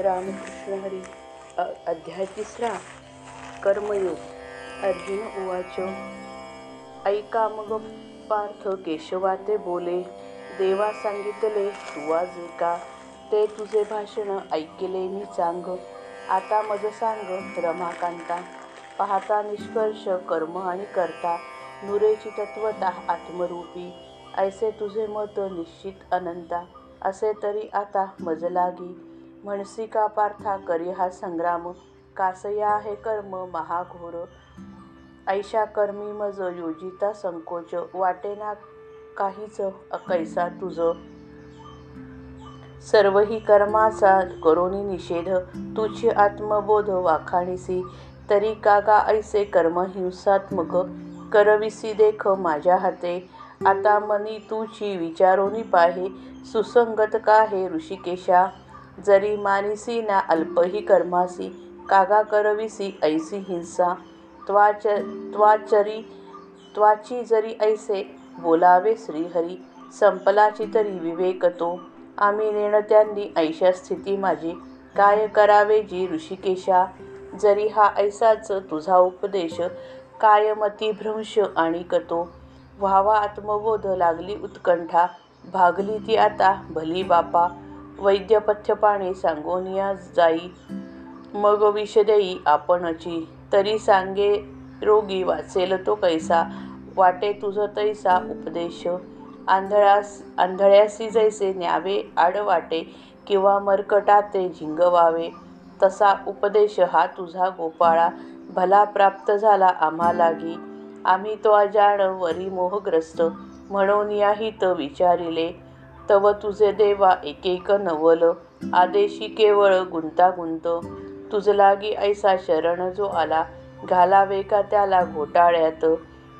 रामकृष्ण हरी अ- अध्याय तिसरा कर्मयोग. अर्जुन उवाच ऐका मग पार्थ केशवाते बोले देवा सांगितले तुवा जे का ते तुझे भाषण ऐकले मी चांग आता मज सांग रमाकांता पाहता निष्कर्ष कर्म आणि करता. नुरेची तत्वता आत्मरूपी. ऐसे तुझे मत निश्चित अनंता. असे तरी आता मज लागी. म्हणसी का पार्था करी हा संग्राम. कासया आहे कर्म महाघोर. ऐशा कर्मी मज योजिता संकोच. वाटेना काहीच कैसा तुझ. सर्व ही कर्माचा करोनी निषेध. तुझी आत्मबोध वाखाणीसी. तरी कागा ऐसे कर्म हिंसात्मक. करविसी देख माझ्या हाते. आता मनी तुझी विचारोनी पाहे. सुसंगत का हे ऋषिकेशा? जरी मानिसी ना अल्पही कर्मासी कागा करविसी ऐसी हिंसा. त्वाच त्वाचरी त्वाची जरी ऐसे बोलावे श्रीहरी. संपलाची तरी विवेक तो. आम्ही नेणत्यांनी ऐशा स्थिती माझी. काय करावे जी ऋषिकेशा? जरी हा ऐसाच तुझा उपदेश कायमती भ्रंश आणि कतो व्हावा आत्मबोध लागली उत्कंठा. भागली ती आता भली बापा. वैद्य पथ्यपाणी सांगोनिया जाई मग विष देई आपणची. तरी सांगे रोगी वाचेल तो कैसा? वाटे तुझ तैसा उपदेश. आंधळास आंधळ्यासी जैसे न्यावे आडवाटे किंवा मरकटाते झिंगवावे. तसा उपदेश हा तुझा गोपाळा. भला प्राप्त झाला आम्हालागी आम्ही तो अजाण वरी मोहग्रस्त. म्हणून याहित विचारिले. तव तुझे देवा एकेक नवल. आदेशी केवळ गुंतागुंत. तुझ लागी ऐसा शरण जो आला घालावे का त्याला घोटाळ्यात?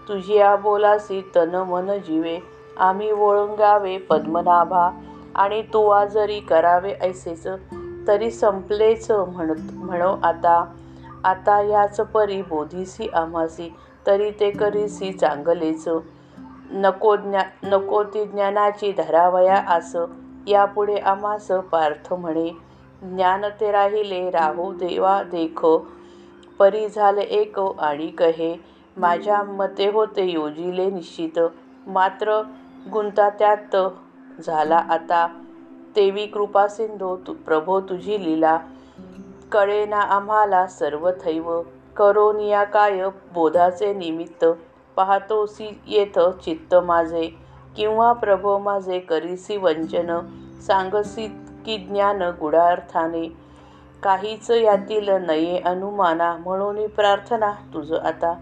तुझी या बोलासी तन मन जीवे. आम्ही वळंगावे पद्मनाभा आणि तू आजरी जरी करावे ऐसेच तरी संपलेच म्हणत म्हणो आता. आता याच परी बोधीसी आम्हासी तरी ते करीसी चांगलेच. नको ज्ञा नको ती ज्ञानाची धरावया आस. यापुढे आमास पार्थ म्हणे. ज्ञान ते राहिले राहू देवा देख. परी झाले एक आणि कहे. माझ्या मते होते योजिले निश्चित. मात्र गुंता त्यात झाला आता. तेवी कृपा सिंधू तु प्रभो तुझी लीला. कळेना आम्हाला सर्व थैव. करोनिया काय बोधाचे निमित्त. पाहतोसी येथ चित्त माझे. किंवा प्रभो माझे करीसी वंचन सांगसी की ज्ञान गुढार्थाने. काहीच यातील नये अनुमाना म्हणून प्रार्थना तुझ आता.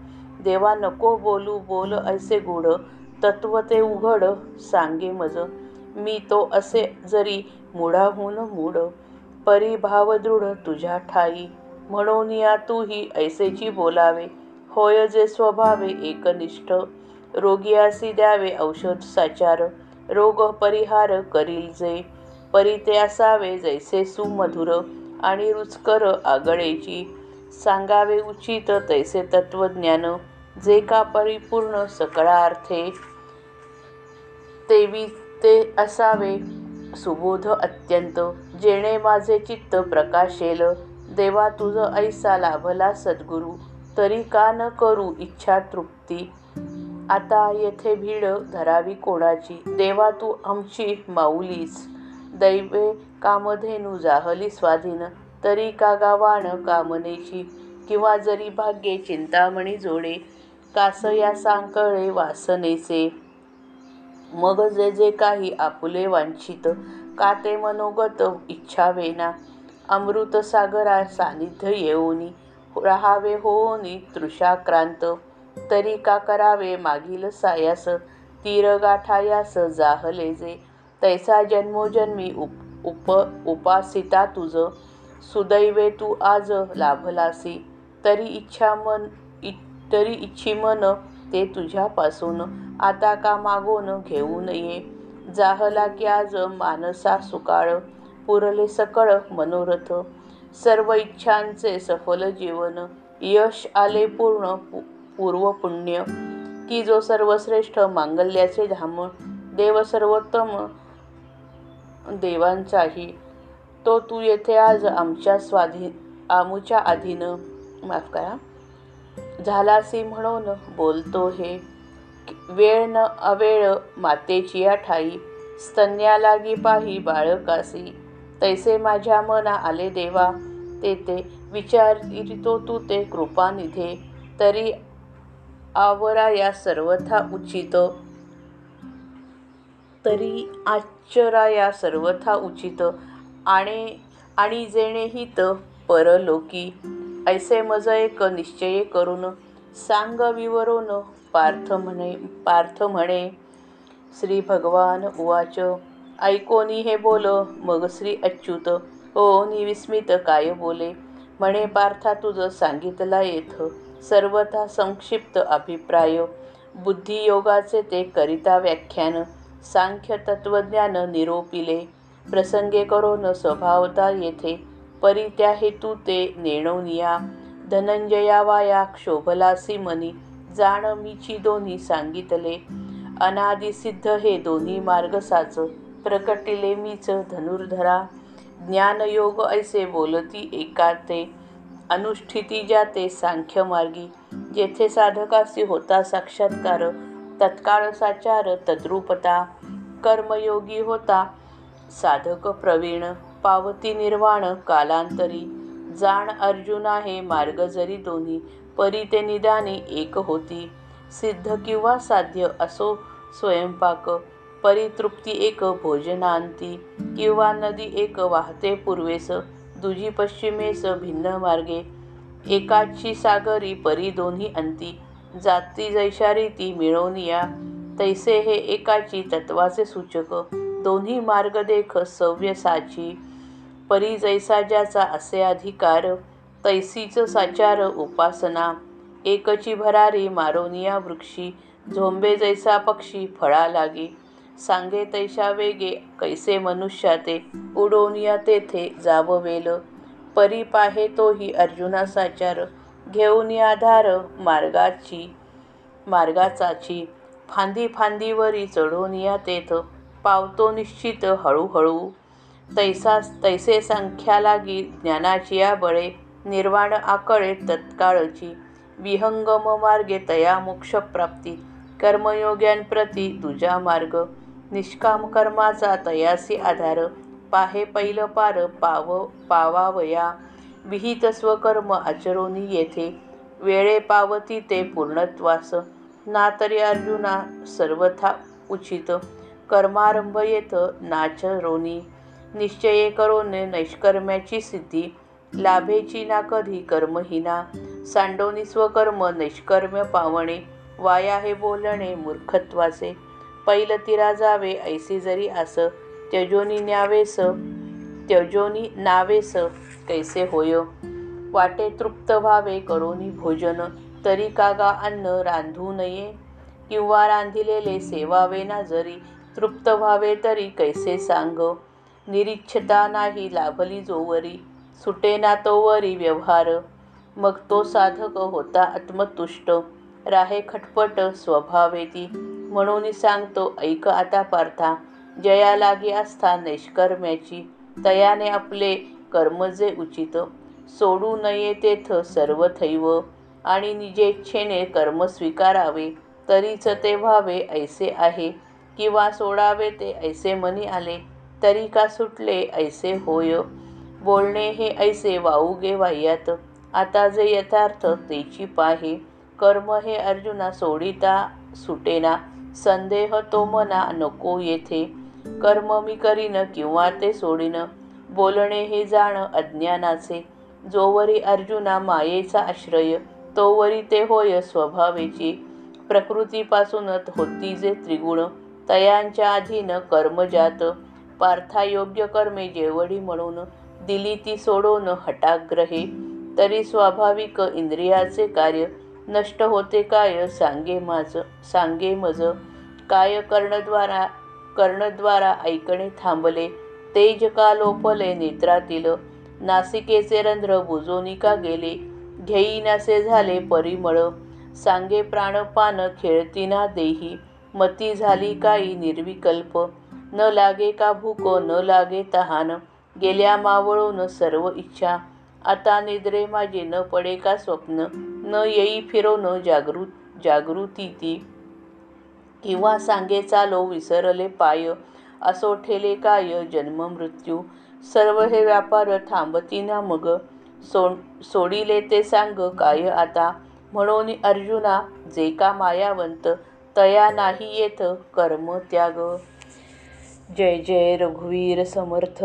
देवा नको बोलू बोल ऐसे गुढ तत्व ते उघड सांगे मज. मी तो असे जरी मुढाहून मूढ परिभाव दृढ तुझ्या ठाई. म्हणून या तूही ऐसेची बोलावे. होय जे स्वभावे एकनिष्ठ. रोगियासी द्यावे औषध साचार. रोग परिहार करील जे. परिते असावे जैसे सुमधुर आणि रुचकर आगळेची. सांगावे उचित तैसे तत्वज्ञान जे का परिपूर्ण सकळार्थे. तेवी ते असावे सुबोध अत्यंत जेणे माझे चित्त प्रकाशेल. देवा तुझ ऐसा लाभला सद्गुरू. तरी का न करू इच्छा तृप्ती? आता येथे भीड धरावी कोणाची? देवा तू आमची माऊलीस. दैवे कामधेनू जाहली स्वाधीन. तरी का गावाण कामनेची? किंवा जरी भाग्ये चिंतामणी जोडे कास या सांकळे वासनेचे. मग जे जे काही आपुले वांछित का ते मनोगत इच्छावेना? अमृत सागरा सानिध्य येऊनी. राहावे होनी तृषाक्रांत तरी का करावे मागील सायास? तीर गाठायास जाहले जे. तैसा जन्मोजन्मी उप उप उपासिता तुझ. सुदैवे तू आज लाभलासी. तरी इच्छा मन इ तरी इच्छी मन ते तुझ्यापासून. आता का मागून घेऊ नये? जाहला की आज मानसा सुकाळ. पुरले सकळ मनोरथ. सर्व इच्छांचे सफल जीवन यश आले पूर्ण पु पूर्वपुण्य. की जो सर्वश्रेष्ठ मांगल्याचे धाम देव सर्वोत्तम देवांचाही तो तू येथे आज आमच्या स्वाधीन आमूच्या आधीनं माफ करा. झालासी म्हणून बोलतो हे. वेळ न अवेळ मातेची या ठाई स्तन्या लागी पाही बाळकासी. तैसे माझ्या मना आले देवा ते ते विचारितो तू ते कृपानिधे तरी आवरा या सर्वथा उचित. तरी आचरा या सर्वथा उचित. आणि आणि जेणे हित परलोकी ऐसे मज एक निश्चय करून सांग विवरून पार्थ म्हणे पार्थ म्हणे श्री भगवान उवाच. ऐकोनी हे बोल? मग श्री अच्युत हो निविस्मित काय बोले? म्हणे पार्था तुझं सांगितला येथ सर्वथा संक्षिप्त अभिप्राय. बुद्धियोगाचे ते करिता व्याख्यान. सांख्य तत्वज्ञान निरोपिले. प्रसंगे करून स्वभावता येथे. परी त्या हेतू ते नेणवनिया धनंजया वाया क्षोभलासी मनी. जाण मीची दोन्ही सांगितले. अनादिसिद्ध हे दोन्ही मार्ग साच. प्रकटिले मीच धनुर्धरा. ज्ञानयोग ऐसे बोलती एकाते. अनुष्ठिती जाते सांख्य मार्गी जेथे साधकासी होता साक्षात्कार तत्काळ साचार तद्रूपता. कर्मयोगी होता साधक प्रवीण पावती निर्वाण कालांतरी. जाण अर्जुना हे मार्ग जरी दोन्ही परी ते निदानी एक होती. सिद्ध किंवा साध्य असो स्वयंपाक. परितृप्ती एक भोजनांती किंवा नदी एक वाहते पूर्वेस दुजी पश्चिमेस भिन्न मार्गे एकाची सागरी परी दोन्ही अंती जाती जैशारी ती मिळवनिया तैसे हे एकाची तत्वाचे सूचक दोन्ही मार्ग देख सव्यसाची परी जैसा ज्याचा असे अधिकार तैसीच साचार उपासना एकची भरारी मारोनिया वृक्षी झोंबे जैसा पक्षी फळा लागी सांगे तैशा वेगे कैसे मनुष्या ते उडोनिया तेथे जाववेल परी पाहे तोही अर्जुना साचार घेऊन आधार मार्गाची मार्गाचाची. फांदी फांदीवरी चढोनिया तेथ पावतो निश्चित हळूहळू. तैसा तैसे संख्या लागी ज्ञानाची या बळे निर्वाण आकळे तत्काळची. विहंगम मार्गे तया मोक्षप्राप्ती कर्मयोग्यांप्रती तुझा मार्ग. निष्काम कर्माचा तयासी आधार पाहे पैल पार पाव पावावया विहित स्वकर्म आचरोनी येथे वेळे पावती ते पूर्णत्वास ना तरी अर्जुना सर्वथा उचित कर्मारंभ येथ नाचरोनी निश्चये करोने नैष्कर्म्याची सिद्धी लाभेची ना कधी कर्महीना सांडोनी स्वकर्म नैष्कर्म्य पावणे वाया हे बोलणे मूर्खत्वाचे पैल तिरा जावे ऐसी जरी आस त्यजोनी न्यावेस त्यजोनी नावेस कैसे होय? वाटे तृप्त व्हावे करोनी भोजन तरी कागा अन्न रांधू नये. किंवा रांधिलेले सेवावे ना जरी तृप्त व्हावे तरी कैसे सांग? निरीच्छता नाही लाभली जोवरी सुटे ना तोवरी व्यवहार. मग तो साधक होता आत्मतुष्ट. राहे खटपट स्वभावेती. म्हणून सांगतो ऐक आता पार्था जया लागी आस्था नैष्कर्म्याची. तयाने आपले कर्म जे उचित सोडू नये तेथ सर्व थैव. आणि निजेच्छेने कर्म स्वीकारावे तरीच ते व्हावे ऐसे आहे. किंवा सोडावे ते ऐसे मनी आले तरी का सुटले ऐसे होय. बोलणे हे ऐसे वाऊगे वाह्यात. आता जे यथार्थ तेची पाहे. कर्म हे अर्जुना सोडिता सुटेना. संदेह तो मना नको येथे. कर्म मी करीन किंवा ते सोडीन. बोलणे हे जाण अज्ञानाचे. जोवरी अर्जुना मायेचा आश्रय तोवरी ते होय स्वभावेची. प्रकृतीपासूनच होती जे त्रिगुण तयांच्या अधीन कर्मजात पार्थायोग्य कर्मे जेवढी म्हणून दिली ती सोडून हटाग्रहे तरी स्वाभाविक इंद्रियाचे कार्य नष्ट होते काय? सांगे माझ सांगे मज. काय कर्णद्वारा कर्णद्वारा ऐकणे थांबले. तेज का लोपले नेत्रातील. नासिकेचे रंध्र बुजोनी का गेले? घेईनासे झाले परिमळ. सांगे प्राणपान खेळतीना देही. मती झाली काही निर्विकल्प. न लागे का भूक न लागे तहान. गेल्या मावळून सर्व इच्छा. आता निद्रे माझे न पडे का स्वप्न? न येई फिरवणं जागृ जागृती ती. किंवा सांगे चालो विसरले पाय असो ठेले काय जन्म मृत्यू. सर्व हे व्यापार थांबती ना मग. सो सोडिले ते सांग काय आता? म्हणून अर्जुना जे का मायावंत तया नाही येत कर्म त्याग. जय जय रघुवीर समर्थ.